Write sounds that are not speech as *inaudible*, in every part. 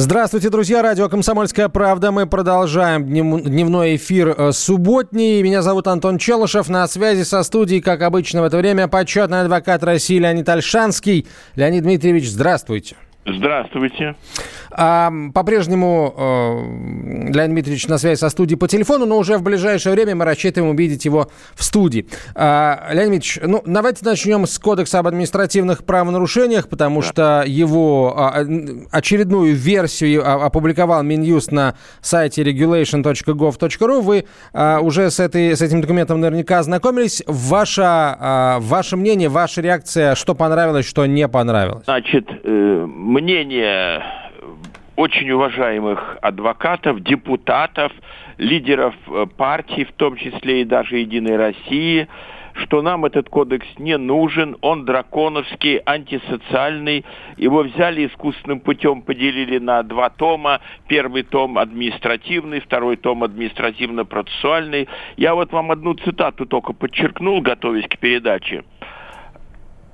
Здравствуйте, друзья. Радио «Комсомольская правда». Мы продолжаем дневной эфир э, субботний. Меня зовут Антон Челышев. На связи со студией, как обычно в это время, почетный адвокат России Леонид Альшанский. Леонид Дмитриевич, здравствуйте. Здравствуйте. А, по-прежнему э, Леонид Дмитриевич на связи со студией по телефону, но уже в ближайшее время мы рассчитываем увидеть его в студии. А, Леонид Дмитриевич, ну, давайте начнем с Кодекса об административных правонарушениях, потому да. что его а, очередную версию опубликовал Минюст на сайте regulation.gov.ru. Вы а, уже с, этой, с этим документом наверняка ознакомились. Ваше, а, ваше мнение, ваша реакция, что понравилось, что не понравилось? Значит, э, мнение очень уважаемых адвокатов, депутатов, лидеров э, партий, в том числе и даже «Единой России», что нам этот кодекс не нужен, он драконовский, антисоциальный. Его взяли искусственным путем, поделили на два тома. Первый том административный, второй том административно-процессуальный. Я вот вам одну цитату только подчеркнул, готовясь к передаче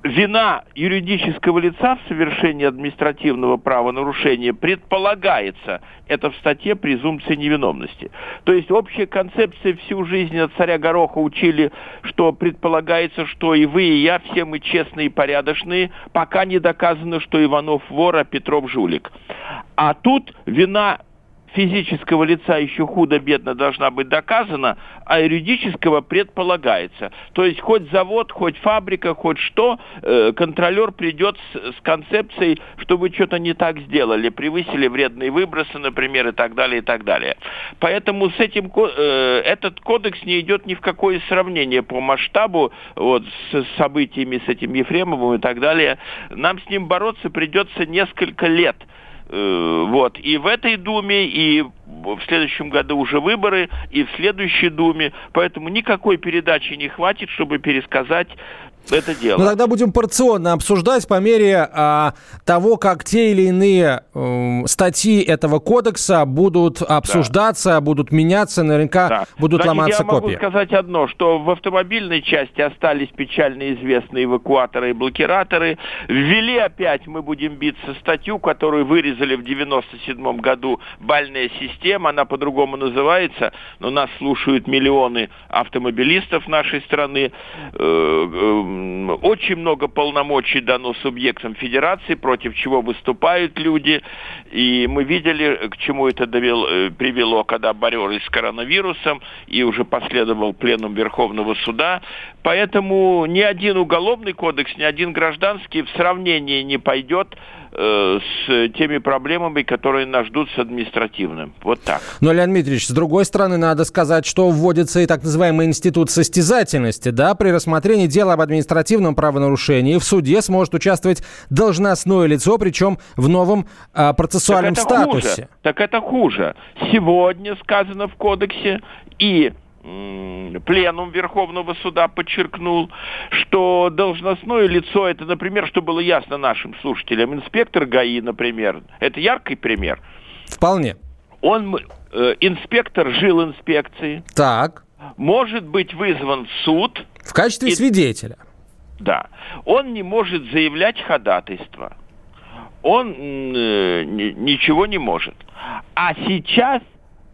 вина юридического лица в совершении административного правонарушения предполагается. Это в статье презумпции невиновности. То есть общая концепция всю жизнь от царя Гороха учили, что предполагается, что и вы, и я, все мы честные и порядочные, пока не доказано, что Иванов вор, а Петров жулик. А тут вина физического лица еще худо-бедно должна быть доказана, а юридического предполагается. То есть хоть завод, хоть фабрика, хоть что, э, контролер придет с, с концепцией, что вы что-то не так сделали, превысили вредные выбросы, например, и так далее, и так далее. Поэтому с этим, э, этот кодекс не идет ни в какое сравнение по масштабу вот, с событиями с этим Ефремовым и так далее. Нам с ним бороться придется несколько лет – вот. И в этой Думе, и в следующем году уже выборы, и в следующей Думе. Поэтому никакой передачи не хватит, чтобы пересказать это дело. Ну тогда будем порционно обсуждать по мере а, того, как те или иные э, статьи этого кодекса будут обсуждаться, да. будут меняться, наверняка да. будут Значит, ломаться я могу копии. сказать одно, что в автомобильной части остались печально известные эвакуаторы и блокираторы. Ввели опять, мы будем биться, статью, которую вырезали в 97 году, бальная система, она по-другому называется, но нас слушают миллионы автомобилистов нашей страны. Э, э, очень много полномочий дано субъектам федерации, против чего выступают люди. И мы видели, к чему это довело, э, привело, когда боролись с коронавирусом, и уже последовал пленум Верховного суда. Поэтому ни один уголовный кодекс, ни один гражданский в сравнении не пойдет с теми проблемами, которые нас ждут с административным. Вот так. Но, Леонид Дмитриевич, с другой стороны, надо сказать, что вводится и так называемый институт состязательности. Да? При рассмотрении дела об административном правонарушении в суде сможет участвовать должностное лицо, причем в новом а, процессуальном так статусе. Хуже. Так это хуже. Сегодня сказано в кодексе и пленум Верховного суда подчеркнул, что должностное лицо, это, например, что было ясно нашим слушателям, инспектор ГАИ, например, это яркий пример. Вполне. Он, э, инспектор жил инспекции. Так. Может быть вызван в суд. В качестве и, свидетеля. Да. Он не может заявлять ходатайство. Он э, ничего не может. А сейчас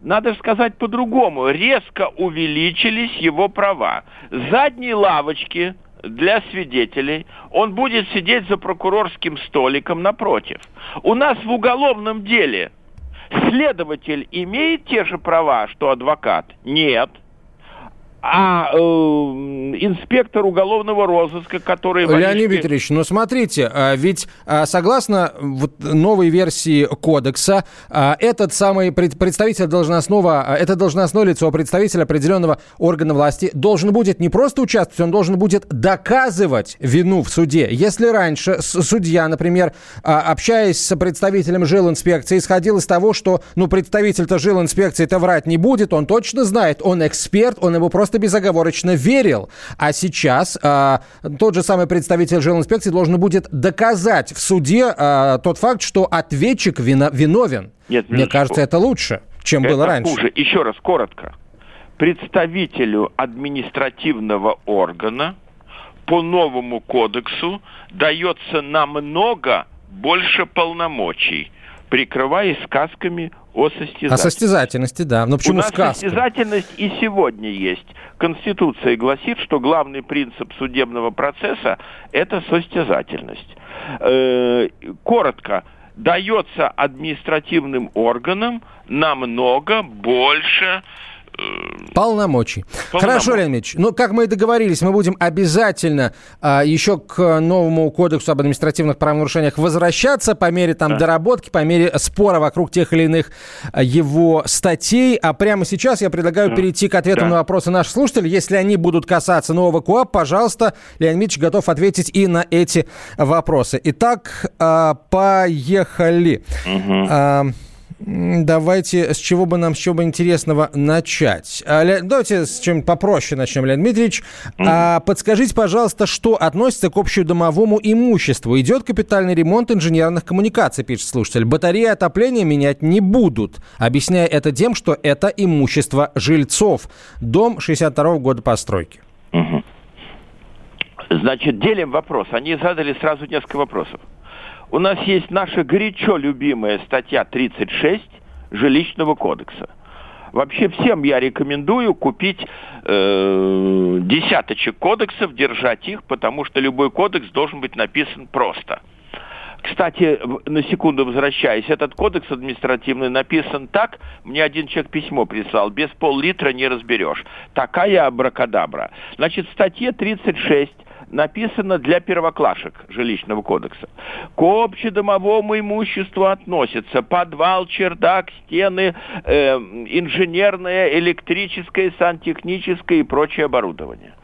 надо сказать по-другому, резко увеличились его права. Задние лавочки для свидетелей, он будет сидеть за прокурорским столиком напротив. У нас в уголовном деле следователь имеет те же права, что адвокат? Нет. А э, инспектор уголовного розыска, который... Леонид Дмитриевич, ну смотрите, а, ведь а, согласно вот новой версии кодекса, а, этот самый представитель должностного, это должностное лицо, представитель определенного органа власти должен будет не просто участвовать, он должен будет доказывать вину в суде. Если раньше судья, например, общаясь с представителем жилинспекции, исходил из того, что ну, представитель-то жилинспекции-то врать не будет, он точно знает, он эксперт, он его просто просто безоговорочно верил. А сейчас э, тот же самый представитель жилинспекции должен будет доказать в суде э, тот факт, что ответчик вино, виновен. Нет, Мне кажется, это лучше, чем это было раньше. Хуже. Еще раз, коротко. Представителю административного органа по новому кодексу дается намного больше полномочий, прикрываясь сказками о состязательности. О состязательности, да. Но почему У нас сказка? состязательность и сегодня есть. Конституция гласит, что главный принцип судебного процесса – это состязательность. Э, коротко, дается административным органам намного больше Полномочий. Полномочий. Хорошо, Леонид Ну, как мы и договорились, мы будем обязательно а, еще к новому кодексу об административных правонарушениях возвращаться по мере там да. доработки, по мере спора вокруг тех или иных а, его статей. А прямо сейчас я предлагаю да. перейти к ответам да. на вопросы наших слушателей. Если они будут касаться нового КОАП, пожалуйста, Леонид Ильич готов ответить и на эти вопросы. Итак, а, поехали. Угу. А, Давайте, с чего бы нам, с чего бы интересного начать? А, давайте с чем попроще начнем, Леонид Дмитриевич. Mm-hmm. А, подскажите, пожалуйста, что относится к общедомовому имуществу? Идет капитальный ремонт инженерных коммуникаций, пишет слушатель. Батареи отопления менять не будут, объясняя это тем, что это имущество жильцов. Дом 62-го года постройки. Mm-hmm. Значит, делим вопрос. Они задали сразу несколько вопросов. У нас есть наша горячо любимая статья 36 жилищного кодекса. Вообще всем я рекомендую купить э, десяточек кодексов, держать их, потому что любой кодекс должен быть написан просто. Кстати, на секунду возвращаясь, этот кодекс административный написан так, мне один человек письмо прислал, без пол-литра не разберешь. Такая абракадабра. Значит, в статье 36 написано для первоклашек жилищного кодекса. К общедомовому имуществу относятся подвал, чердак, стены, э, инженерное, электрическое, сантехническое и прочее оборудование.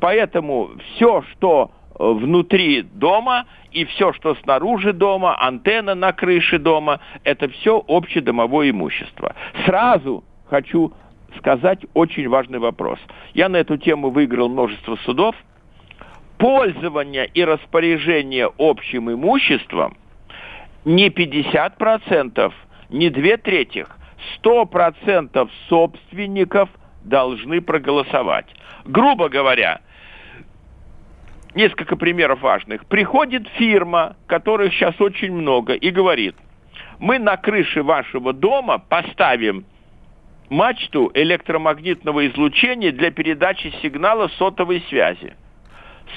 Поэтому все, что э, внутри дома и все, что снаружи дома, антенна на крыше дома, это все общедомовое имущество. Сразу хочу сказать очень важный вопрос. Я на эту тему выиграл множество судов – пользование и распоряжение общим имуществом не 50%, не две трети, 100% собственников должны проголосовать. Грубо говоря, несколько примеров важных. Приходит фирма, которых сейчас очень много, и говорит, мы на крыше вашего дома поставим мачту электромагнитного излучения для передачи сигнала сотовой связи –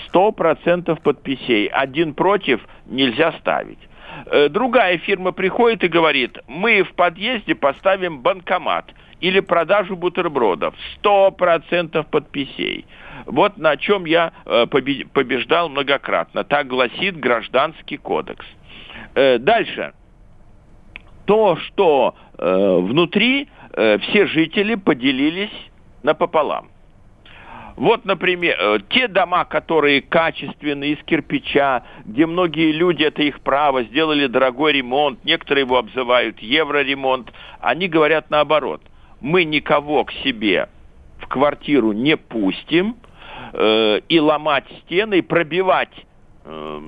Сто процентов подписей. Один против нельзя ставить. Э, другая фирма приходит и говорит, мы в подъезде поставим банкомат или продажу бутербродов. Сто процентов подписей. Вот на чем я э, побеждал многократно. Так гласит Гражданский кодекс. Э, дальше. То, что внутри все жители поделились напополам. Вот, например, э, те дома, которые качественные, из кирпича, где многие люди, это их право, сделали дорогой ремонт, некоторые его обзывают евроремонт, они говорят наоборот. Мы никого к себе в квартиру не пустим, э, и ломать стены, и пробивать э,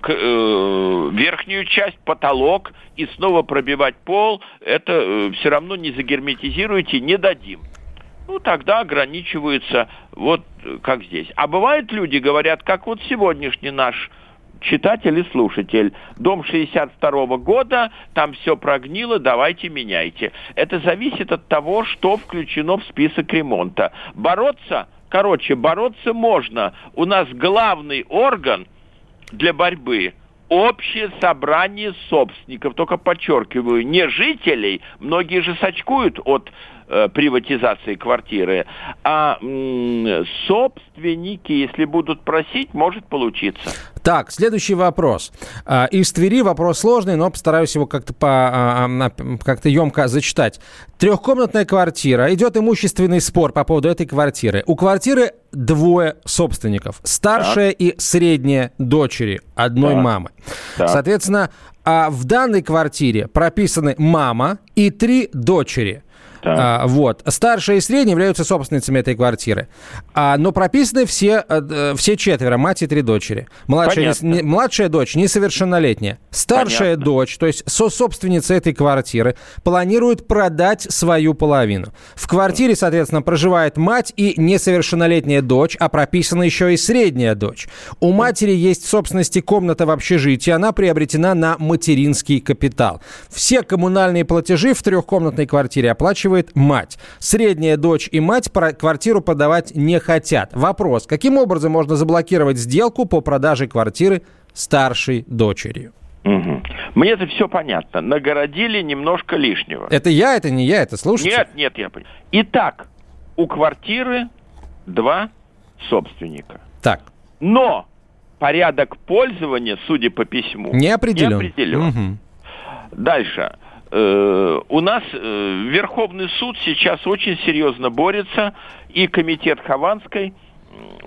к, э, верхнюю часть, потолок, и снова пробивать пол, это э, все равно не загерметизируйте, не дадим ну, тогда ограничиваются вот как здесь. А бывают люди, говорят, как вот сегодняшний наш читатель и слушатель. Дом 62 -го года, там все прогнило, давайте меняйте. Это зависит от того, что включено в список ремонта. Бороться, короче, бороться можно. У нас главный орган для борьбы общее собрание собственников, только подчеркиваю, не жителей, многие же сочкуют от э, приватизации квартиры, а собственники, если будут просить, может получиться. Так, следующий вопрос. А, из Твери вопрос сложный, но постараюсь его как-то по, а, а, как-то емко зачитать. Трехкомнатная квартира. Идет имущественный спор по поводу этой квартиры. У квартиры двое собственников. Старшая так. и средняя дочери одной так. мамы. Так. Соответственно, в данной квартире прописаны мама и три дочери. А, вот. Старшая и средняя являются собственницами этой квартиры. А, но прописаны все, э, все четверо, мать и три дочери. Младшая, не, младшая дочь несовершеннолетняя. Старшая Понятно. дочь, то есть со-собственница этой квартиры, планирует продать свою половину. В квартире, соответственно, проживает мать и несовершеннолетняя дочь, а прописана еще и средняя дочь. У матери есть в собственности комната в общежитии, она приобретена на материнский капитал. Все коммунальные платежи в трехкомнатной квартире оплачивает мать. Средняя дочь и мать квартиру продавать не хотят. Вопрос, каким образом можно заблокировать сделку по продаже квартиры старшей дочерью? Угу. Мне это все понятно. Нагородили немножко лишнего. Это я, это не я, это слушайте. Нет, нет, я понял. Итак, у квартиры два собственника. Так. Но порядок пользования, судя по письму, не определен. Не определен. Угу. Дальше. Э, у нас э, Верховный суд сейчас очень серьезно борется, и комитет Хованской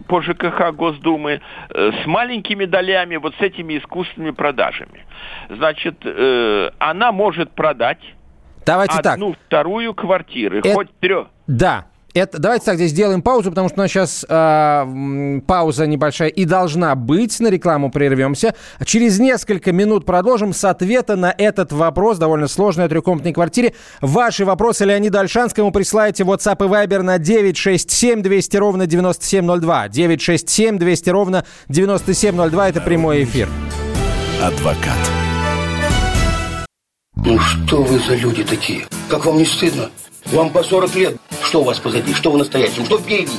по ЖКХ Госдумы э, с маленькими долями, вот с этими искусственными продажами. Значит, она может продать Давайте одну, так. вторую квартиры, Это... хоть трех. Да, это, давайте так, здесь сделаем паузу, потому что у нас сейчас э, пауза небольшая и должна быть. На рекламу прервемся. Через несколько минут продолжим с ответа на этот вопрос, довольно сложный, о трехкомнатной квартире. Ваши вопросы Леониду Альшанскому присылайте в WhatsApp и Viber на 967 200 ровно 9702. 967 200 ровно 9702. Это прямой эфир. Адвокат. Ну что вы за люди такие? Как вам не стыдно? Вам по 40 лет. Что у вас позади? Что в настоящем? Что впереди?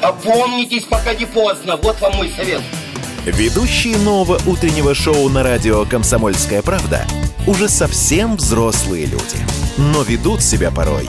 Опомнитесь, пока не поздно. Вот вам мой совет. Ведущие нового утреннего шоу на радио «Комсомольская правда» уже совсем взрослые люди. Но ведут себя порой.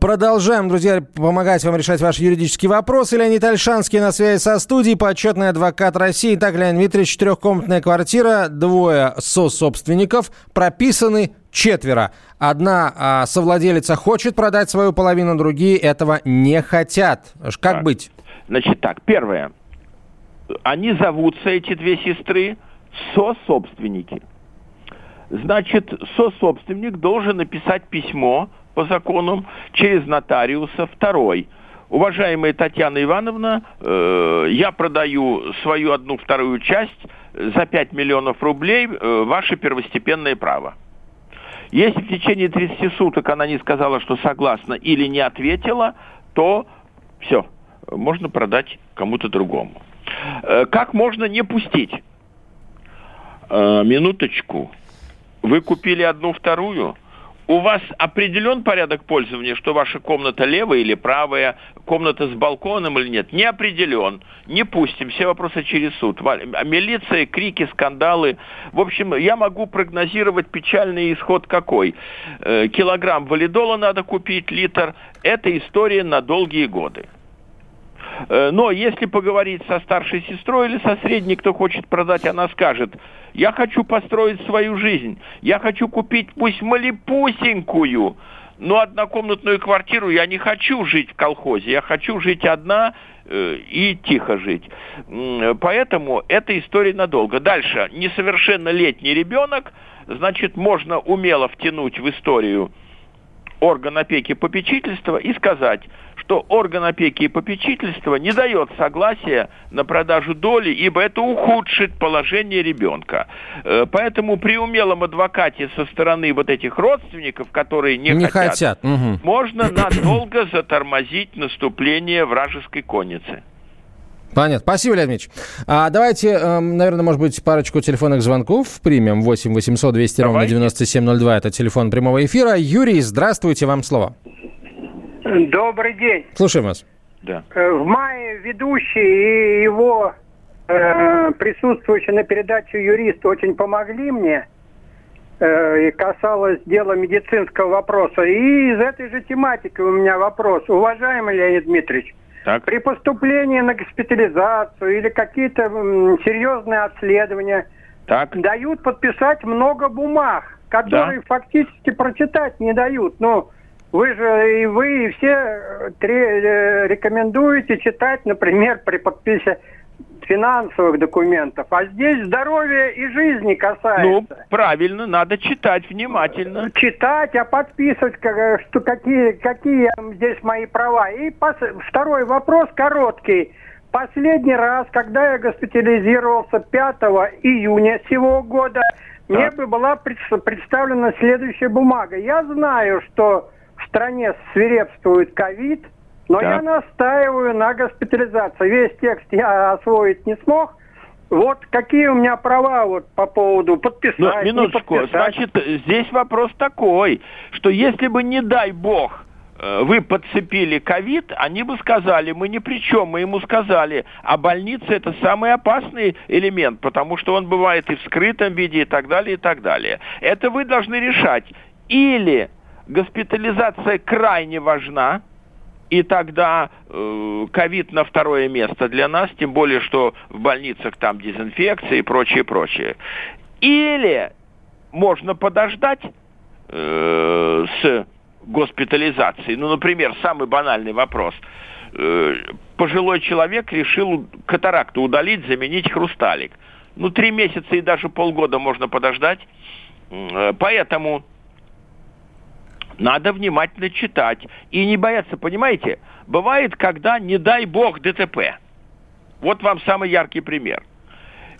Продолжаем, друзья, помогать вам решать ваши юридические вопросы. Леонид Альшанский на связи со студией, почетный адвокат России. Так, Леонид Дмитриевич, четырехкомнатная квартира, двое со-собственников, прописаны четверо. Одна а, совладелица хочет продать свою половину, другие этого не хотят. Как а, быть? Значит так, первое. Они зовутся, эти две сестры, со-собственники. Значит, со-собственник должен написать письмо по законам через нотариуса. Второй. Уважаемая Татьяна Ивановна, э, я продаю свою одну вторую часть за 5 миллионов рублей, э, ваше первостепенное право. Если в течение 30 суток она не сказала, что согласна или не ответила, то все, можно продать кому-то другому. Э, как можно не пустить? Э, минуточку. Вы купили одну вторую – у вас определен порядок пользования, что ваша комната левая или правая, комната с балконом или нет? Не определен. Не пустим. Все вопросы через суд. Милиция, крики, скандалы. В общем, я могу прогнозировать печальный исход какой. Э, килограмм валидола надо купить, литр. Это история на долгие годы. Э, но если поговорить со старшей сестрой или со средней, кто хочет продать, она скажет, я хочу построить свою жизнь, я хочу купить пусть малепусенькую, но однокомнатную квартиру я не хочу жить в колхозе, я хочу жить одна э, и тихо жить. Поэтому эта история надолго. Дальше, несовершеннолетний ребенок, значит, можно умело втянуть в историю орган опеки попечительства и сказать, что орган опеки и попечительства не дает согласия на продажу доли, ибо это ухудшит положение ребенка. Э, поэтому при умелом адвокате со стороны вот этих родственников, которые не, Не хотят, хотят, мгм. можно надолго затормозить наступление вражеской конницы. Понятно. Спасибо, Леонид Ильич. А, давайте, эм, наверное, может быть, парочку телефонных звонков примем. 8 800 200 ровно Давайте. 9702. Это телефон прямого эфира. Юрий, здравствуйте, вам слово. Добрый день. Слушаем вас. Да. Э, В мае ведущий и его э, присутствующий на передаче юрист очень помогли мне. Э, и касалось дела медицинского вопроса. И из этой же тематики у меня вопрос. Уважаемый Леонид Дмитриевич, Так. при поступлении на госпитализацию или какие-то м, серьезные обследования Так. дают подписать много бумаг, которые фактически прочитать не дают. Ну, вы же и вы, и все э, тре- э, рекомендуете читать, например, при подписи финансовых документов. А здесь здоровье и жизни Ну, касается. правильно, надо читать внимательно. Читать, а подписывать, э, что какие, какие здесь мои права. И пос- второй вопрос короткий. Последний раз, когда я госпитализировался 5 июня сего года, мне Так. бы была пред- представлена следующая бумага. Я знаю, что стране свирепствует ковид, но Так. я настаиваю на госпитализации. Весь текст я освоить не смог. Вот какие у меня права вот по поводу подписать, Ну, не минуточку. подписать. Значит, здесь вопрос такой, что если бы, не дай бог, э, вы подцепили ковид, они бы сказали, мы ни при чем, мы ему сказали, а больница это самый опасный элемент, потому что он бывает и в скрытом виде и так далее, и так далее. Это вы должны решать. Или госпитализация крайне важна, и тогда э, ковид на второе место для нас, тем более, что в больницах там дезинфекция и прочее, прочее. Или можно подождать э, с госпитализацией. Ну, например, самый банальный вопрос. Э, пожилой человек решил катаракту удалить, заменить хрусталик. Ну, три месяца и даже полгода можно подождать. Э, Поэтому надо внимательно читать и не бояться, понимаете? Бывает, когда, не дай бог, ДТП. Вот вам самый яркий пример.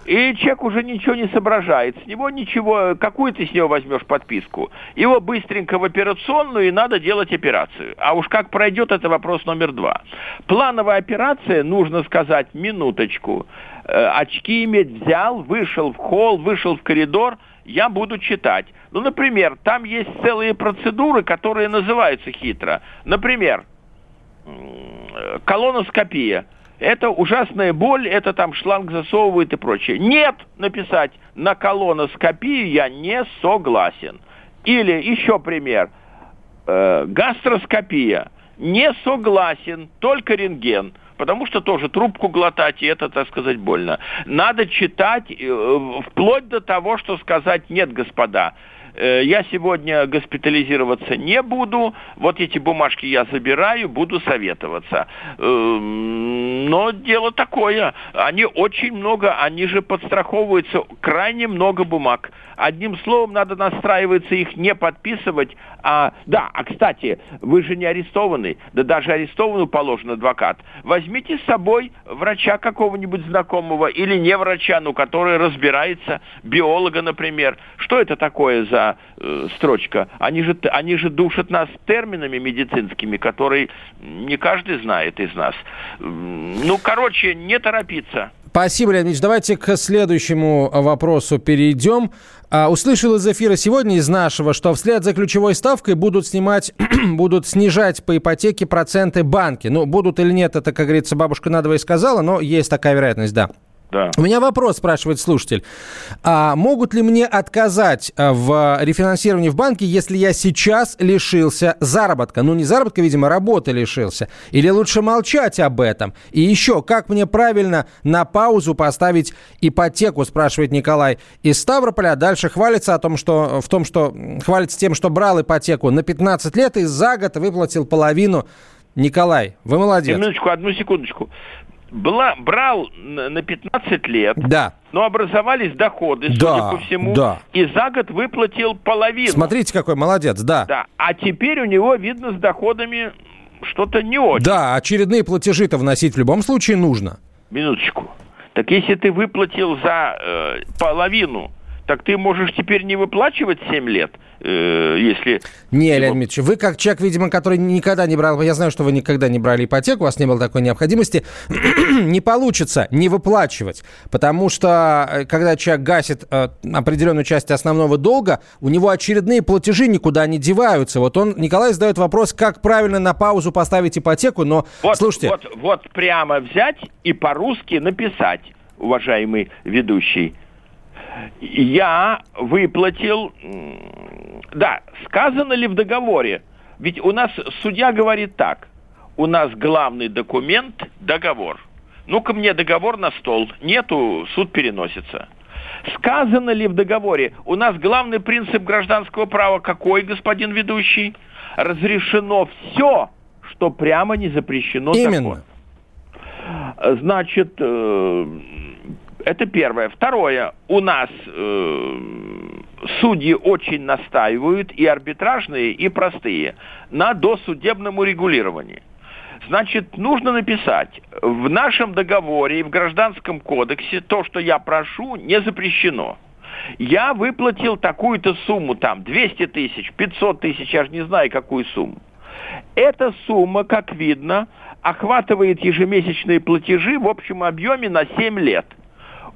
И человек уже ничего не соображает. С него ничего, какую ты с него возьмешь подписку? Его быстренько в операционную и надо делать операцию. А уж как пройдет, это вопрос номер два. Плановая операция, нужно сказать, минуточку. Э, очки иметь взял, вышел в холл, вышел в коридор, я буду читать. Ну, например, там есть целые процедуры, которые называются хитро. Например, колоноскопия. Это ужасная боль, это там шланг засовывает и прочее. Нет, написать на колоноскопию я не согласен. Или еще пример. Э, гастроскопия. Не согласен, только рентген. Потому что тоже трубку глотать, и это, так сказать, больно. Надо читать э, вплоть до того, что сказать «нет, господа». Э, Я сегодня госпитализироваться не буду, вот эти бумажки я забираю, буду советоваться. Эм, Но дело такое, они очень много, они же подстраховываются, крайне много бумаг. Одним словом, надо настраиваться их не подписывать, а... Да, а кстати, вы же не арестованы, да даже арестованному положен адвокат. Возьмите с собой врача какого-нибудь знакомого или не врача, но который разбирается, биолога, например. Что это такое за э, строчка? Они же, они же душат нас терминами медицинскими, которые не каждый знает из нас. Ну, короче, не торопиться. Спасибо, Леонид. Давайте к следующему вопросу перейдем. А, услышал из эфира сегодня, из нашего, что вслед за ключевой ставкой будут снимать, *clears throat* будут снижать по ипотеке проценты банки. Ну, будут или нет, это, как говорится, бабушка надвое сказала, но есть такая вероятность, да. Да. У меня вопрос, спрашивает слушатель. А могут ли мне отказать а, в рефинансировании в банке, если я сейчас лишился заработка? Ну, не заработка, видимо, работы лишился. Или лучше молчать об этом? И еще, как мне правильно на паузу поставить ипотеку, спрашивает Николай из Ставрополя. Дальше хвалится о том, что, в том, что хвалится тем, что брал ипотеку на 15 лет и за год выплатил половину. Николай, вы молодец. Минуточку, одну секундочку. Была, брал на на 15 лет, Да. но образовались доходы, судя Да, по всему, да. и за год выплатил половину. Смотрите, какой молодец, да. Да. А теперь у него, видно, с доходами что-то не очень. Да, очередные платежи-то вносить в любом случае нужно. Минуточку. Так если ты выплатил за э, половину так ты можешь теперь не выплачивать 7 лет, если... Не. Леонид Ильич, вы как человек, видимо, который никогда не брал, я знаю, что вы никогда не брали ипотеку, у вас не было такой необходимости, *clears throat* не получится не выплачивать, потому что э, когда человек гасит э, определенную часть основного долга, у него очередные платежи никуда не деваются. Вот он, Николай задает вопрос, как правильно на паузу поставить ипотеку, но вот, слушайте... Вот, вот прямо взять и по-русски написать, уважаемый ведущий, я выплатил... Да, сказано ли в договоре? Ведь у нас судья говорит так. У нас главный документ – договор. Ну-ка мне договор на стол. Нету, суд переносится. Сказано ли в договоре? У нас главный принцип гражданского права какой, господин ведущий? Разрешено все, что прямо не запрещено Именно. законом. Значит, э, это первое. Второе. У нас э, судьи очень настаивают, и арбитражные, и простые, на досудебном урегулировании. Значит, нужно написать, в нашем договоре и в Гражданском кодексе то, что я прошу, не запрещено. Я выплатил такую-то сумму, там, 200 тысяч, 500 тысяч, я же не знаю, какую сумму. Эта сумма, как видно, охватывает ежемесячные платежи в общем объеме на 7 лет –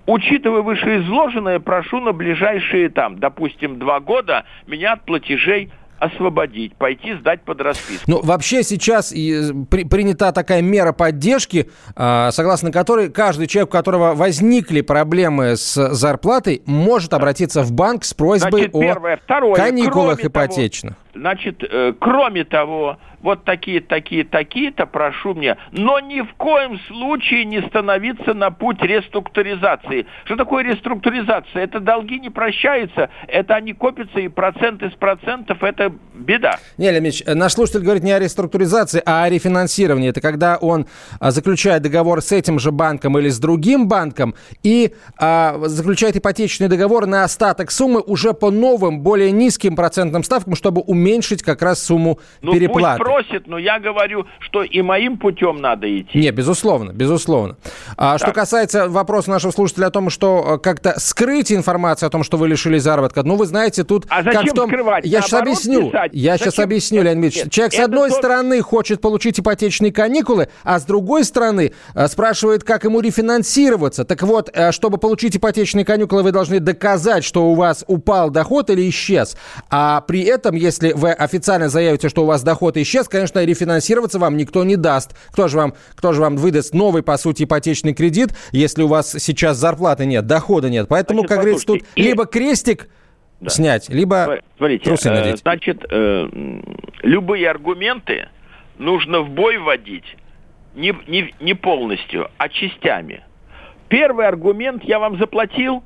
Учитывая вышеизложенное, прошу на ближайшие, там, допустим, два года меня от платежей освободить, пойти сдать под расписку. Ну, вообще сейчас и при, принята такая мера поддержки, э, согласно которой каждый человек, у которого возникли проблемы с зарплатой, может обратиться в банк с просьбой Значит, первое. Второе, о каникулах ипотечных. Того, значит, э, кроме того, вот такие, такие, такие-то, прошу мне, но ни в коем случае не становиться на путь реструктуризации. Что такое реструктуризация? Это долги не прощаются, это они копятся, и процент из процентов – это беда. Не, Леонид наш слушатель говорит не о реструктуризации, а о рефинансировании. Это когда он а, заключает договор с этим же банком или с другим банком и а, заключает ипотечный договор на остаток суммы уже по новым, более низким процентным ставкам, чтобы уменьшить как раз сумму ну, переплаты просит, но я говорю, что и моим путем надо идти. Не, безусловно, безусловно. А, что касается вопроса нашего слушателя о том, что э, как-то скрыть информацию о том, что вы лишились заработка, ну, вы знаете, тут... А зачем как том... скрывать? Я сейчас объясню. Писать? Я зачем? сейчас объясню, Леонид Ильич. Человек, с одной то... стороны, хочет получить ипотечные каникулы, а с другой стороны, э, спрашивает, как ему рефинансироваться. Так вот, э, чтобы получить ипотечные каникулы, вы должны доказать, что у вас упал доход или исчез. А при этом, если вы официально заявите, что у вас доход исчез, конечно, рефинансироваться вам никто не даст. Кто же вам, кто же вам выдаст новый, по сути, ипотечный кредит, если у вас сейчас зарплаты нет, дохода нет? Поэтому, значит, как говорится, тут и... либо крестик да. снять, либо Смотрите, трусы э, надеть. Значит, э, любые аргументы нужно в бой вводить не, не, не полностью, а частями. Первый аргумент я вам заплатил,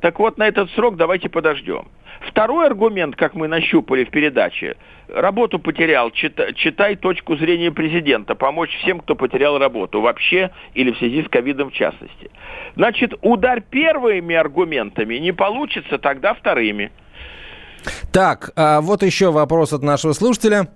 так вот на этот срок давайте подождем. Второй аргумент, как мы нащупали в передаче, работу потерял, читай, читай точку зрения президента, помочь всем, кто потерял работу вообще или в связи с ковидом в частности. Значит, удар первыми аргументами не получится, тогда вторыми. Так, а вот еще вопрос от нашего слушателя.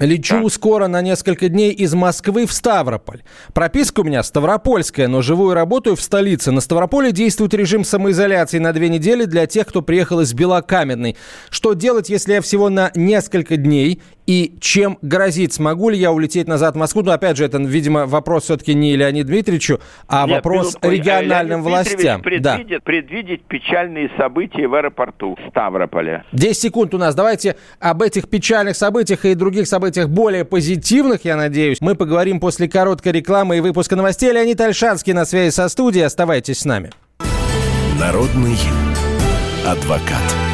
Лечу да. скоро на несколько дней из Москвы в Ставрополь. Прописка у меня ставропольская, но живу и работаю в столице. На Ставрополе действует режим самоизоляции на две недели для тех, кто приехал из Белокаменной. Что делать, если я всего на несколько дней и чем грозит? Смогу ли я улететь назад в Москву? Ну, опять же, это, видимо, вопрос все-таки не Леониду Дмитриевичу, а Нет, вопрос минутку. региональным Леонид властям. Предвидит, да. предвидеть печальные события в аэропорту Ставрополя. 10 секунд у нас. Давайте об этих печальных событиях и других событиях более позитивных, я надеюсь, мы поговорим после короткой рекламы и выпуска новостей. Леонид Альшанский на связи со студией. Оставайтесь с нами. Народный адвокат.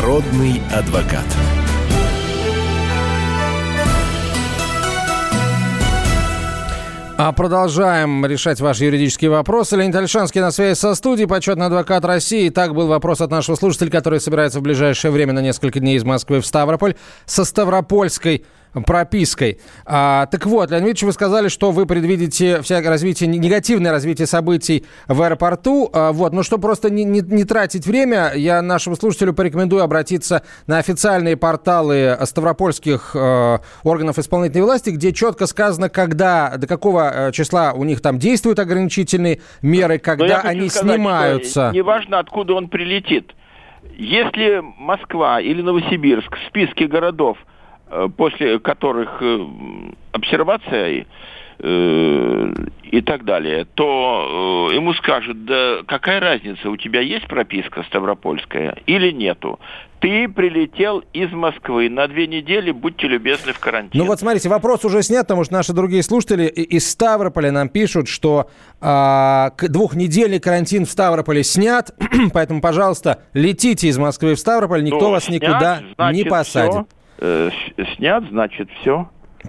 Народный адвокат. А продолжаем решать ваши юридические вопросы. Леонид Альшанский на связи со студией, почетный адвокат России. Так был вопрос от нашего слушателя, который собирается в ближайшее время на несколько дней из Москвы в Ставрополь со Ставропольской пропиской. А, так вот, Леонид Ильич, вы сказали, что вы предвидите всякое развитие, негативное развитие событий в аэропорту. А, вот, но что просто не, не, не тратить время, я нашему слушателю порекомендую обратиться на официальные порталы ставропольских э, органов исполнительной власти, где четко сказано, когда, до какого э, числа у них там действуют ограничительные меры, когда они сказать, снимаются. Неважно, откуда он прилетит. Если Москва или Новосибирск в списке городов – после которых э, обсервация э, и так далее, то ему скажут, да какая разница, у тебя есть прописка Ставропольская или нету? Ты прилетел из Москвы на две недели, будьте любезны, в карантин. Ну вот смотрите, вопрос уже снят, потому что наши другие слушатели из Ставрополя нам пишут, что а, двухнедельный карантин в Ставрополе снят, *clears throat* поэтому, пожалуйста, летите из Москвы в Ставрополь, никто ну, вас снят, никуда значит, не посадит. Все э, снят, значит, все.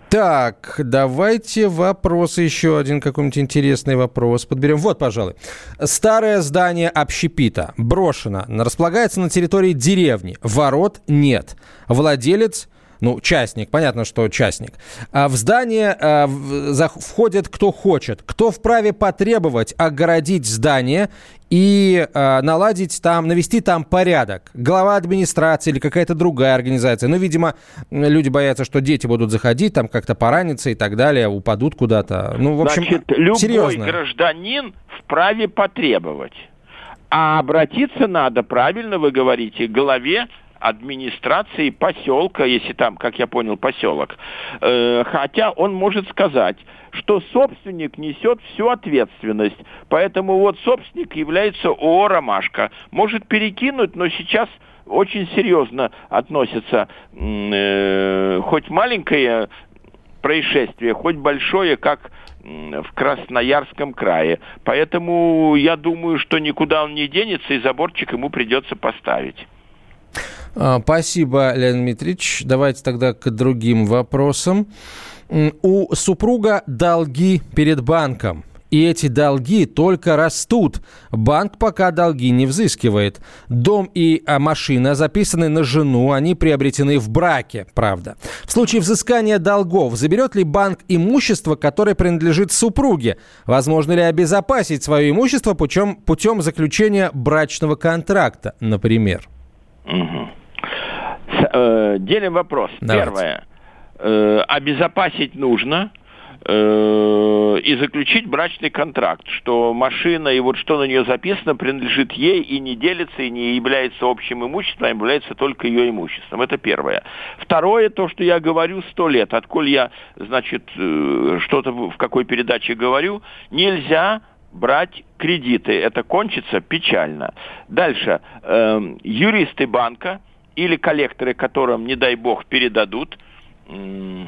Так, давайте вопрос еще один какой-нибудь интересный вопрос подберем. Вот, пожалуй. Старое здание общепита брошено, располагается на территории деревни. Ворот нет. Владелец ну, частник, понятно, что частник. А в здание а, в, входит кто хочет. Кто вправе потребовать огородить здание и а, наладить там, навести там порядок. Глава администрации или какая-то другая организация. Ну, видимо, люди боятся, что дети будут заходить, там как-то пораниться и так далее, упадут куда-то. Ну, в общем, Значит, любой серьезно. гражданин вправе потребовать. А обратиться надо, правильно вы говорите, к главе администрации поселка, если там, как я понял, поселок. Э, хотя он может сказать, что собственник несет всю ответственность. Поэтому вот собственник является ООО «Ромашка». Может перекинуть, но сейчас очень серьезно относится э, хоть маленькое происшествие, хоть большое, как в Красноярском крае. Поэтому я думаю, что никуда он не денется, и заборчик ему придется поставить. А, спасибо, Леонид Дмитриевич. Давайте тогда к другим вопросам. У супруга долги перед банком. И эти долги только растут. Банк пока долги не взыскивает. Дом и а, машина записаны на жену, они приобретены в браке, правда. В случае взыскания долгов, заберет ли банк имущество, которое принадлежит супруге? Возможно ли обезопасить свое имущество путем, путем заключения брачного контракта, например? Угу. Э, делим вопрос. Давайте. Первое. Э, обезопасить нужно э, и заключить брачный контракт, что машина и вот что на нее записано принадлежит ей и не делится, и не является общим имуществом, а является только ее имуществом. Это первое. Второе, то, что я говорю сто лет, отколь я, значит, что-то в какой передаче говорю, нельзя брать кредиты. Это кончится печально. Дальше. Э, юристы банка или коллекторы, которым, не дай бог, передадут, э,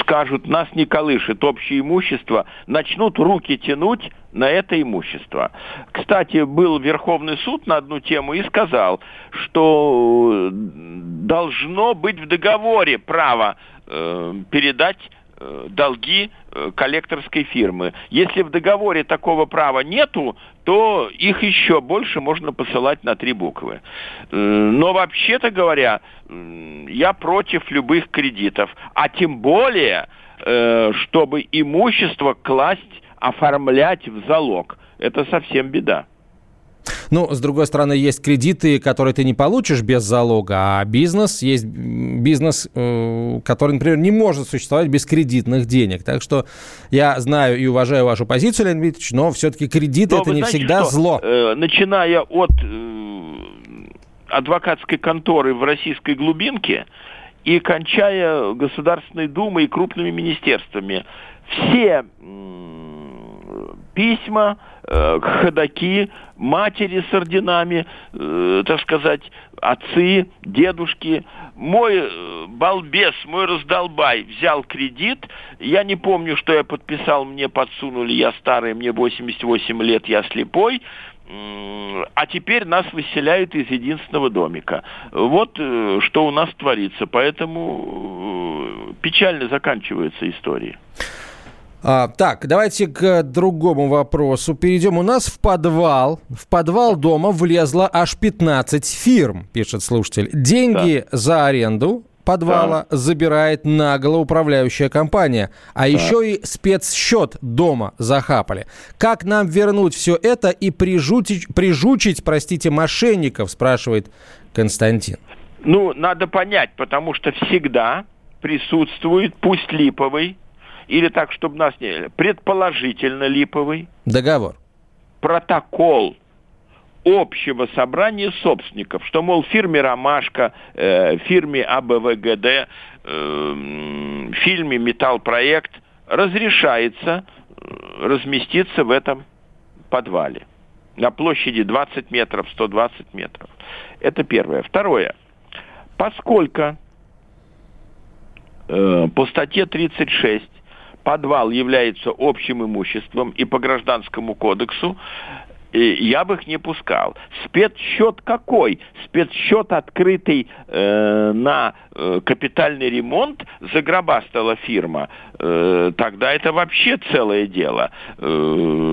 скажут, нас не колышет общее имущество, начнут руки тянуть на это имущество. Кстати, был Верховный суд на одну тему и сказал, что должно быть в договоре право э, передать Э, долги э, коллекторской фирмы. Если в договоре такого права нету, то их еще больше можно посылать на три буквы. Э, но вообще-то говоря, я против любых кредитов, а тем более, чтобы имущество класть, оформлять в залог. Это совсем беда. Ну, с другой стороны, есть кредиты, которые ты не получишь без залога, а бизнес, есть бизнес, э, который, например, не может существовать без кредитных денег. Так что я знаю и уважаю вашу позицию, Леонид Дмитриевич, но все-таки кредиты но это не всегда что? зло. Э, начиная от э, адвокатской конторы в российской глубинке и кончая Государственной Думой и крупными министерствами, все письма, э, ходаки, матери с орденами, э, так сказать, отцы, дедушки. Мой э, балбес, мой раздолбай взял кредит. Я не помню, что я подписал, мне подсунули, я старый, мне 88 лет, я слепой. а теперь нас выселяют из единственного домика. Вот э, что у нас творится. Поэтому э, печально заканчивается история. А, так, давайте к другому вопросу перейдем. У нас в подвал, в подвал дома влезло аж 15 фирм, пишет слушатель. Деньги да. за аренду подвала да. забирает нагло управляющая компания. А да. еще и спецсчет дома захапали. Как нам вернуть все это и прижучить, прижучить простите, мошенников, спрашивает Константин. Ну, надо понять, потому что всегда присутствует, пусть липовый, или так, чтобы нас не... Предположительно липовый. Договор. Протокол общего собрания собственников, что, мол, фирме «Ромашка», э, фирме АБВГД, э, фильме «Металлпроект» разрешается э, разместиться в этом подвале на площади 20 метров, 120 метров. Это первое. Второе. Поскольку э, по статье 36 подвал является общим имуществом и по гражданскому кодексу я бы их не пускал. Спецсчет какой? Спецсчет, открытый э, на э, капитальный ремонт, загробастала фирма. Э, тогда это вообще целое дело. Э,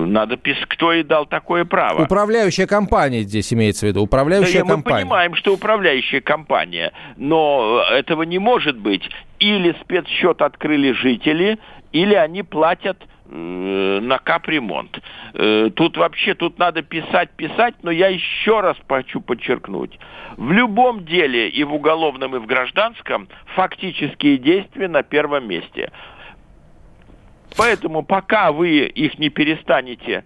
надо писать, кто ей дал такое право. Управляющая компания здесь имеется в виду. Управляющая да, компания. Мы понимаем, что управляющая компания, но этого не может быть. Или спецсчет открыли жители, или они платят Э, на капремонт. Э, тут вообще, тут надо писать, писать, но я еще раз хочу подчеркнуть. В любом деле, и в уголовном, и в гражданском, фактические действия на первом месте. Поэтому пока вы их не перестанете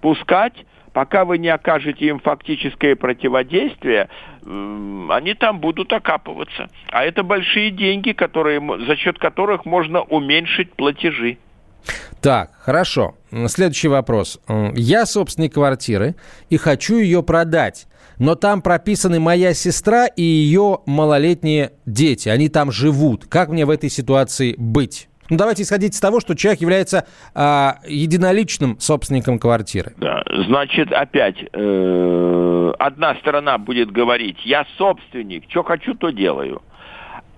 пускать, пока вы не окажете им фактическое противодействие, они там будут окапываться. А это большие деньги, которые, за счет которых можно уменьшить платежи. Так, хорошо. Следующий вопрос. Я собственник квартиры и хочу ее продать. Но там прописаны моя сестра и ее малолетние дети. Они там живут. Как мне в этой ситуации быть? Ну, давайте исходить из того, что человек является э, единоличным собственником квартиры. Да, значит, опять э, одна сторона будет говорить, я собственник, что хочу, то делаю.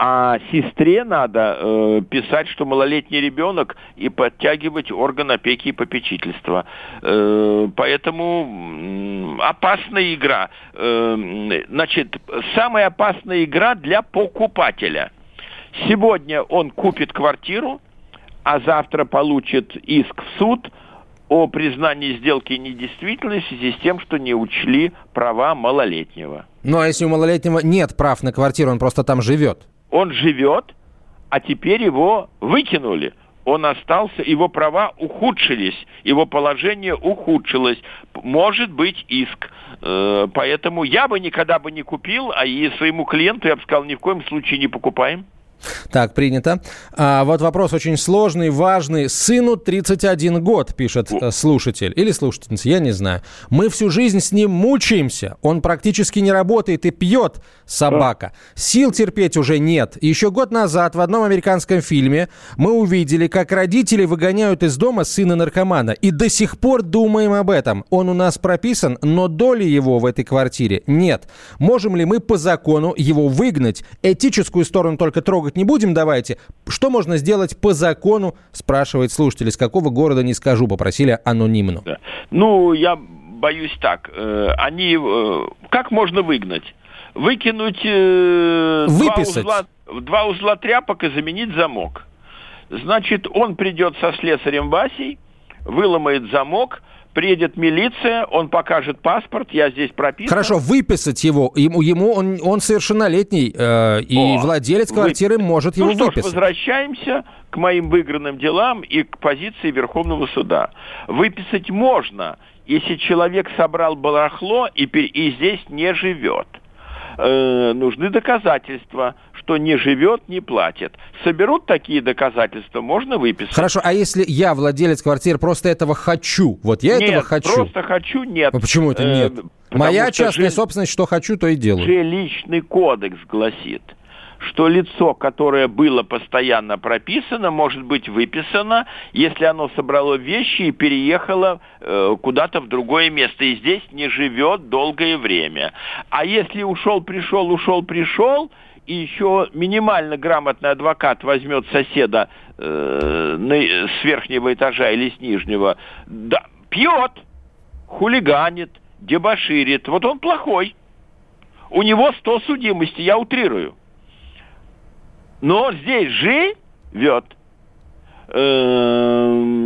А сестре надо э, писать, что малолетний ребенок и подтягивать орган опеки и попечительства. Э, поэтому э, опасная игра. Э, значит, самая опасная игра для покупателя. Сегодня он купит квартиру, а завтра получит иск в суд о признании сделки недействительной в связи с тем, что не учли права малолетнего. Ну а если у малолетнего нет прав на квартиру, он просто там живет? он живет, а теперь его выкинули. Он остался, его права ухудшились, его положение ухудшилось. Может быть иск. Э, поэтому я бы никогда бы не купил, а и своему клиенту я бы сказал, ни в коем случае не покупаем. Так, принято. А, вот вопрос очень сложный, важный. Сыну 31 год, пишет э, слушатель. Или слушательница, я не знаю. Мы всю жизнь с ним мучаемся. Он практически не работает и пьет, собака. Сил терпеть уже нет. Еще год назад в одном американском фильме мы увидели, как родители выгоняют из дома сына наркомана. И до сих пор думаем об этом. Он у нас прописан, но доли его в этой квартире нет. Можем ли мы по закону его выгнать? Этическую сторону только трогать трогать не будем, давайте. Что можно сделать по закону, спрашивает слушатель. Из какого города не скажу, попросили анонимно. Да. Ну, я боюсь так. Э, они... Э, как можно выгнать? Выкинуть э, Выписать. Два, узла, два узла тряпок и заменить замок. Значит, он придет со слесарем Васей, выломает замок, приедет милиция, он покажет паспорт, я здесь прописан. Хорошо, выписать его, ему, ему он, он совершеннолетний, э, и О, владелец квартиры вы... может его ну, что выписать. Ж, возвращаемся к моим выигранным делам и к позиции Верховного суда. Выписать можно, если человек собрал барахло и, и здесь не живет. Э, нужны доказательства, что не живет, не платит. Соберут такие доказательства, можно выписать. Хорошо, а если я владелец квартиры, просто этого хочу? Вот я нет, этого хочу. просто хочу, нет. А почему это нет? Э, Моя частная жил... собственность, что хочу, то и делаю. Жилищный кодекс гласит, что лицо, которое было постоянно прописано, может быть выписано, если оно собрало вещи и переехало э, куда-то в другое место, и здесь не живет долгое время. А если ушел, пришел, ушел, пришел, и еще минимально грамотный адвокат возьмет соседа э, с верхнего этажа или с нижнего, да, пьет, хулиганит, дебоширит, вот он плохой. У него 100 судимостей, я утрирую. Но здесь живет. Эм,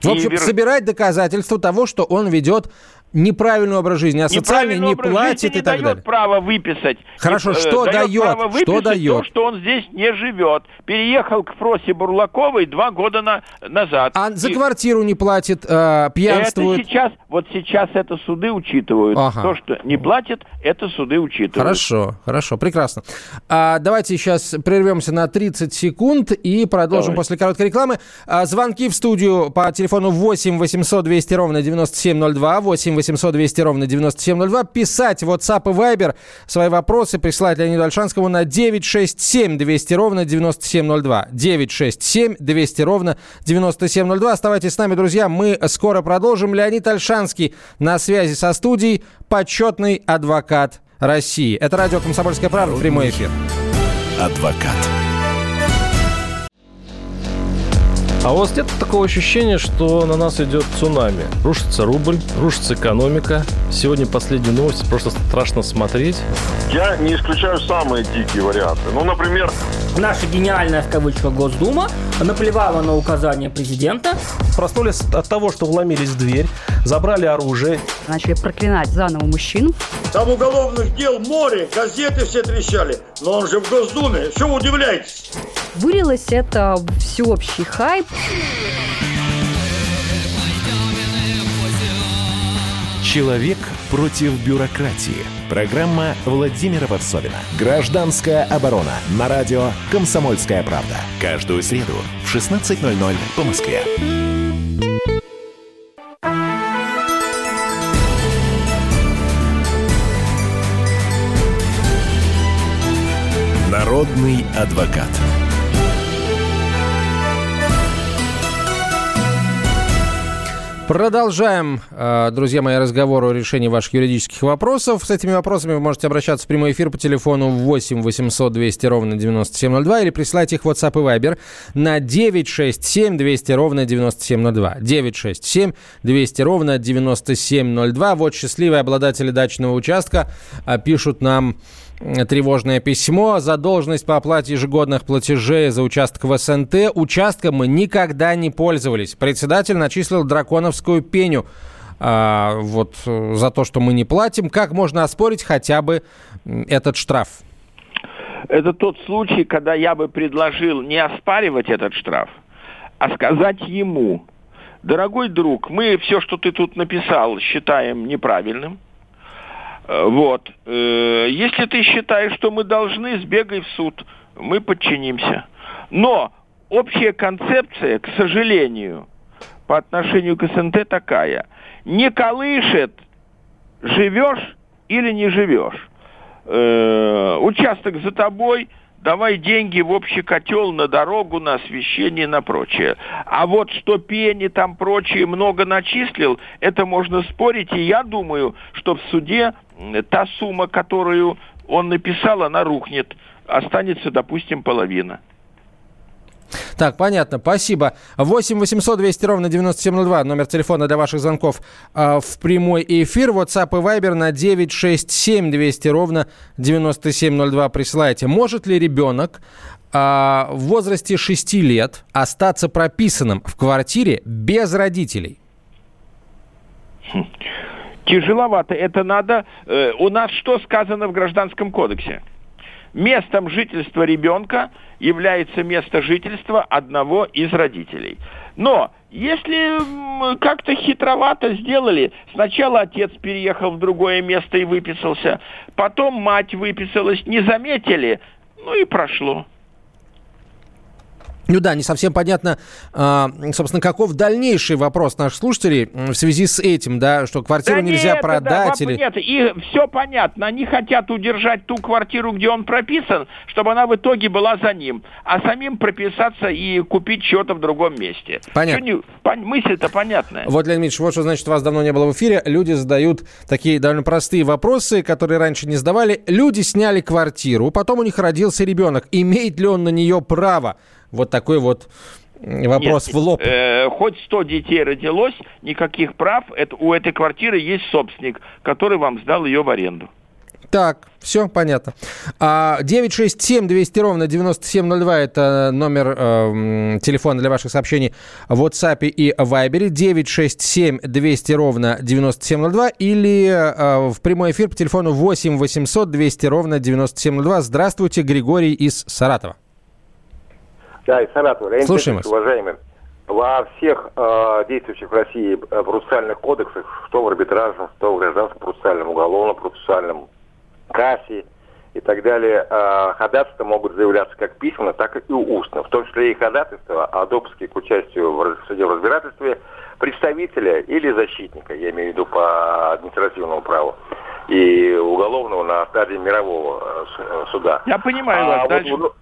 В общем, собирать доказательства того, что он ведет неправильный образ жизни, а социальный не платит и так далее. право выписать. Хорошо, не, что э, дает? Право что дает? То, что он здесь не живет. Переехал к Фросе Бурлаковой два года на, назад. А и... за квартиру не платит, э, пьянствует? Это сейчас, вот сейчас это суды учитывают. Ага. То, что не платит, это суды учитывают. Хорошо, хорошо, прекрасно. А, давайте сейчас прервемся на 30 секунд и продолжим Давай. после короткой рекламы. А, звонки в студию по телефону 8 800 200 ровно 9702, 8 800 200 ровно 9702. Писать WhatsApp и Viber свои вопросы, присылать Леониду Альшанскому на 967 200 ровно 9702. 967 200 ровно 9702. Оставайтесь с нами, друзья. Мы скоро продолжим. Леонид Альшанский на связи со студией. Почетный адвокат России. Это радио «Комсомольская правда». Прямой эфир. Адвокат. А у вас нет такого ощущения, что на нас идет цунами? Рушится рубль, рушится экономика. Сегодня последняя новость, просто страшно смотреть. Я не исключаю самые дикие варианты. Ну, например... Наша гениальная, в кавычках, Госдума наплевала на указания президента. Проснулись от того, что вломились в дверь, забрали оружие. Начали проклинать заново мужчин. Там уголовных дел море, газеты все трещали. Но он же в Госдуме, что вы удивляетесь? Вылилось это всеобщий хайп. Человек против бюрократии. Программа Владимира Варсовина. Гражданская оборона. На радио «Комсомольская правда». Каждую среду в 16.00 по Москве. Народный адвокат. Продолжаем, э, друзья мои, разговор о решении ваших юридических вопросов. С этими вопросами вы можете обращаться в прямой эфир по телефону 8 800 200 ровно 9702 или присылать их в WhatsApp и Viber на 967 200 ровно 9702. 967 200 ровно 9702. Вот счастливые обладатели дачного участка э, пишут нам тревожное письмо. Задолженность по оплате ежегодных платежей за участок в СНТ. Участком мы никогда не пользовались. Председатель начислил драконовскую пеню а, вот за то, что мы не платим. Как можно оспорить хотя бы этот штраф? Это тот случай, когда я бы предложил не оспаривать этот штраф, а сказать ему, дорогой друг, мы все, что ты тут написал, считаем неправильным – вот. Э, если ты считаешь, что мы должны, сбегай в суд. Мы подчинимся. Но общая концепция, к сожалению, по отношению к СНТ такая. Не колышет, живешь или не живешь. Э, участок за тобой, давай деньги в общий котел на дорогу, на освещение, на прочее. А вот что пени там прочее много начислил, это можно спорить, и я думаю, что в суде та сумма, которую он написал, она рухнет. Останется, допустим, половина. Так, понятно, спасибо. 8 800 200 ровно 9702, номер телефона для ваших звонков э, в прямой эфир. WhatsApp и Viber на 967 200 ровно 9702 присылайте. Может ли ребенок э, в возрасте 6 лет остаться прописанным в квартире без родителей? Тяжеловато. Это надо... Э, у нас что сказано в Гражданском кодексе? Местом жительства ребенка является место жительства одного из родителей. Но если как-то хитровато сделали, сначала отец переехал в другое место и выписался, потом мать выписалась, не заметили, ну и прошло. Ну да, не совсем понятно, а, собственно, каков дальнейший вопрос наших слушателей в связи с этим, да, что квартиру Да нельзя нет, продать да, или... Нет, и все понятно. Они хотят удержать ту квартиру, где он прописан, чтобы она в итоге была за ним, а самим прописаться и купить что-то в другом месте. Понятно. Не- Мысль-то понятная. Вот, Леонид Ильич, вот что значит, вас давно не было в эфире. Люди задают такие довольно простые вопросы, которые раньше не задавали. Люди сняли квартиру, потом у них родился ребенок. Имеет ли он на нее право? Вот такой вот вопрос Нет, в лоб. э, хоть 100 детей родилось, никаких прав. Это, у этой квартиры есть собственник, который вам сдал ее в аренду. Так, все понятно. А, 967 200 ровно 9702 это номер э, телефона для ваших сообщений в WhatsApp и Viber. 967 200 ровно 9702 или э, в прямой эфир по телефону 8 800 200 ровно 9702. Здравствуйте, Григорий из Саратова. Да, из Саратова. Леонид Слушаем Ильич, уважаемый, во всех э, действующих в России э, процессуальных кодексах, что в арбитражном, что в гражданском процессуальном, уголовном процессуальном, кассе и так далее, э, ходатайства могут заявляться как письменно, так и устно. В том числе и ходатайство о допуске к участию в суде в разбирательстве представителя или защитника, я имею в виду по административному праву, и уголовного на стадии мирового э, э, суда. Я понимаю вас. вот Дальше. в-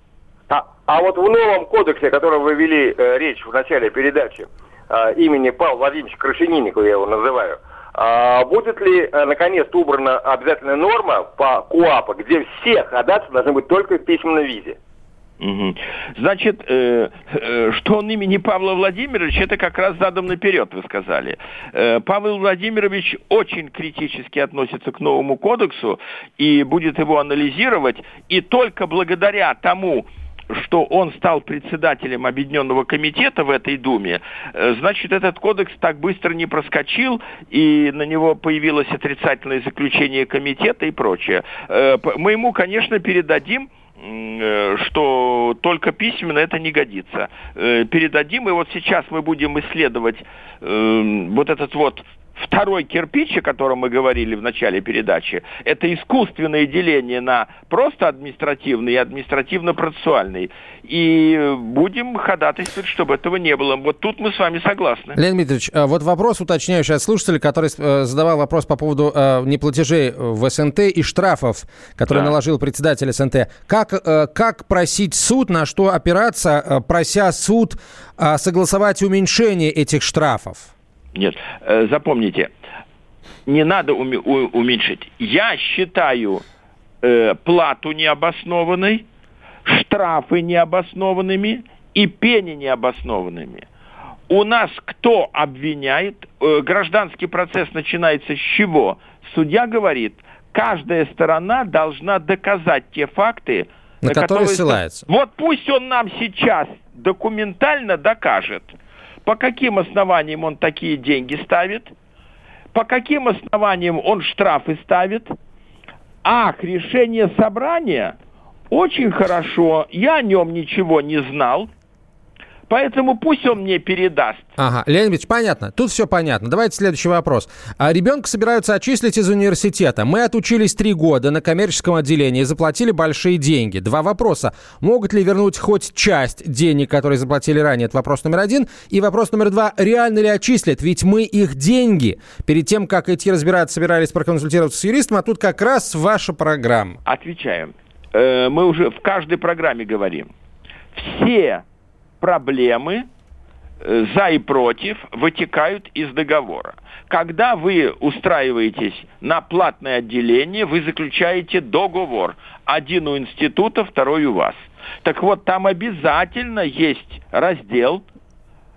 а, вот в новом кодексе, о котором вы вели э, речь в начале передачи, э, имени Павла Владимировича Крашенинникова, я его называю, а будет ли э, наконец-то убрана обязательная норма по КУАПа, где все ходатайства должны быть только в письменном виде? Значит, э, э, что он имени Павла Владимировича, это как раз задом наперед, вы сказали. Э, Павел Владимирович очень критически относится к новому кодексу и будет его анализировать. И только благодаря тому, что он стал председателем Объединенного комитета в этой Думе, э, значит, этот кодекс так быстро не проскочил, и на него появилось отрицательное заключение комитета и прочее. Э, Мы ему, конечно, передадим э, что только письменно это не годится. Передадим, и вот сейчас мы будем исследовать вот этот вот второй кирпич, о котором мы говорили в начале передачи, это искусственное деление на просто административный и административно-процессуальный. И будем ходатайствовать, чтобы этого не было. Вот тут мы с вами согласны. Леонид Дмитриевич, э, вот вопрос уточняющий от слушателя, который э, задавал вопрос по поводу э, неплатежей в СНТ и штрафов, которые Да. наложил председатель СНТ. Как, э, как просить суд, на что опираться, прося суд согласовать уменьшение этих штрафов? Нет, э, запомните, не надо уменьшить. Я считаю э, плату необоснованной, штрафы необоснованными и пени необоснованными. У нас кто обвиняет? Э, гражданский процесс начинается с чего? Судья говорит, каждая сторона должна доказать те факты, На которые ссылается. Вот пусть он нам сейчас документально докажет, по каким основаниям он такие деньги ставит, по каким основаниям он штрафы ставит. Ах, решение собрания? Очень хорошо, я о нем ничего не знал, поэтому пусть он мне передаст. Ага, Леонид Ильич, понятно. Тут все понятно. Давайте следующий вопрос. А ребенка собираются отчислить из университета. Мы отучились три года на коммерческом отделении и заплатили большие деньги. Два вопроса. Могут ли вернуть хоть часть денег, которые заплатили ранее? Это вопрос номер один. И вопрос номер два. Реально ли отчислят? Ведь мы их деньги. Перед тем, как идти разбираться, собирались проконсультироваться с юристом, а тут как раз ваша программа. Отвечаем. Э, Мы уже в каждой программе говорим. Все проблемы э, за и против вытекают из договора. Когда вы устраиваетесь на платное отделение, вы заключаете договор. Один у института, второй у вас. Так вот, там обязательно есть раздел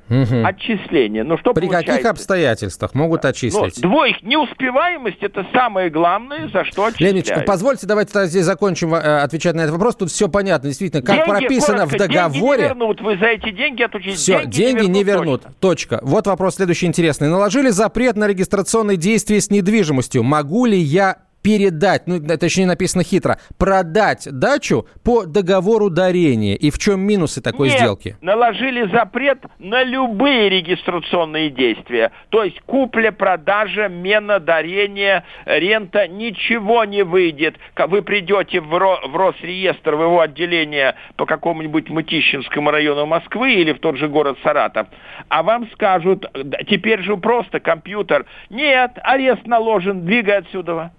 Мгм. отчисления. Ну, что При каких получается? обстоятельствах могут Ну, отчислить? двоих неуспеваемость это самое главное, за что отчисляют. Ильич, позвольте, давайте здесь закончим э, отвечать на этот вопрос. Тут все понятно, действительно. Как Деньги, прописано коротко, в договоре... Деньги не вернут, вы за эти деньги отучились. Все, деньги, не вернут. Точка. Вот вопрос следующий интересный. Наложили запрет на регистрационные действия с недвижимостью. Могу ли я передать, ну, точнее написано хитро, продать дачу по договору дарения. И в чем минусы такой Нет, сделки? наложили запрет на любые регистрационные действия. То есть купля, продажа, мена, дарение, рента, ничего не выйдет. Вы придете в, Ро, в Росреестр, в его отделение по какому-нибудь Мытищинскому району Москвы или в тот же город Саратов, а вам скажут, теперь же просто компьютер, нет, арест наложен, двигай отсюда.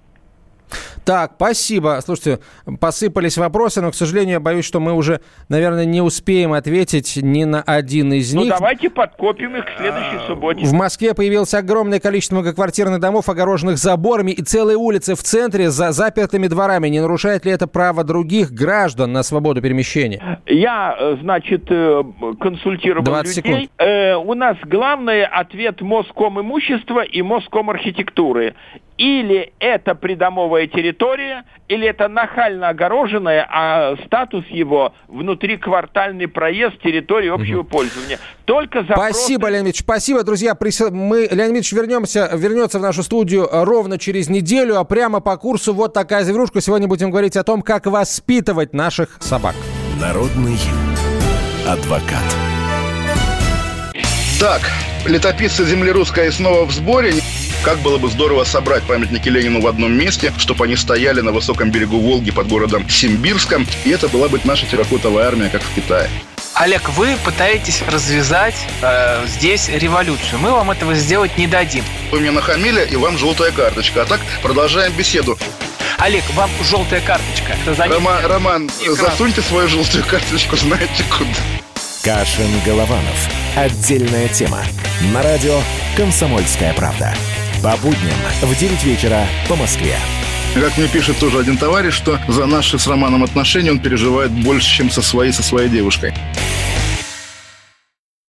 Так, спасибо. Слушайте, посыпались вопросы, но, к сожалению, я боюсь, что мы уже, наверное, не успеем ответить ни на один из ну, них. Ну, давайте подкопим их к следующей субботе. В Москве появилось огромное количество многоквартирных домов, огороженных заборами, и целые улицы в центре за запертыми дворами. Не нарушает ли это право других граждан на свободу перемещения? Я, э, значит, э, консультировал 20 людей. секунд. Э, у нас главный ответ Моском имущества и Моском архитектуры. Или это придомовая территория, или это нахально огороженная, а статус его внутриквартальный проезд территории общего угу. пользования. Только запросы... Спасибо, Леонид Ильич, спасибо, друзья. Мы, Леонид Ильич вернемся, вернется в нашу студию ровно через неделю, а прямо по курсу вот такая завирушка. Сегодня будем говорить о том, как воспитывать наших собак. Народный адвокат. Так, летописцы земли русской снова в сборе. Как было бы здорово собрать памятники Ленину в одном месте, чтобы они стояли на высоком берегу Волги под городом Симбирском, и это была бы наша терракотовая армия, как в Китае. Олег, вы пытаетесь развязать э, здесь революцию. Мы вам этого сделать не дадим. Вы мне нахамили, и вам желтая карточка. А так продолжаем беседу. Олег, вам желтая карточка. Рома, Роман, Экран. засуньте свою желтую карточку, знаете куда. Кашин-Голованов. Отдельная тема. На радио «Комсомольская правда». По будням в 9 вечера по Москве. Как мне пишет тоже один товарищ, что за наши с Романом отношения он переживает больше, чем со своей, со своей девушкой.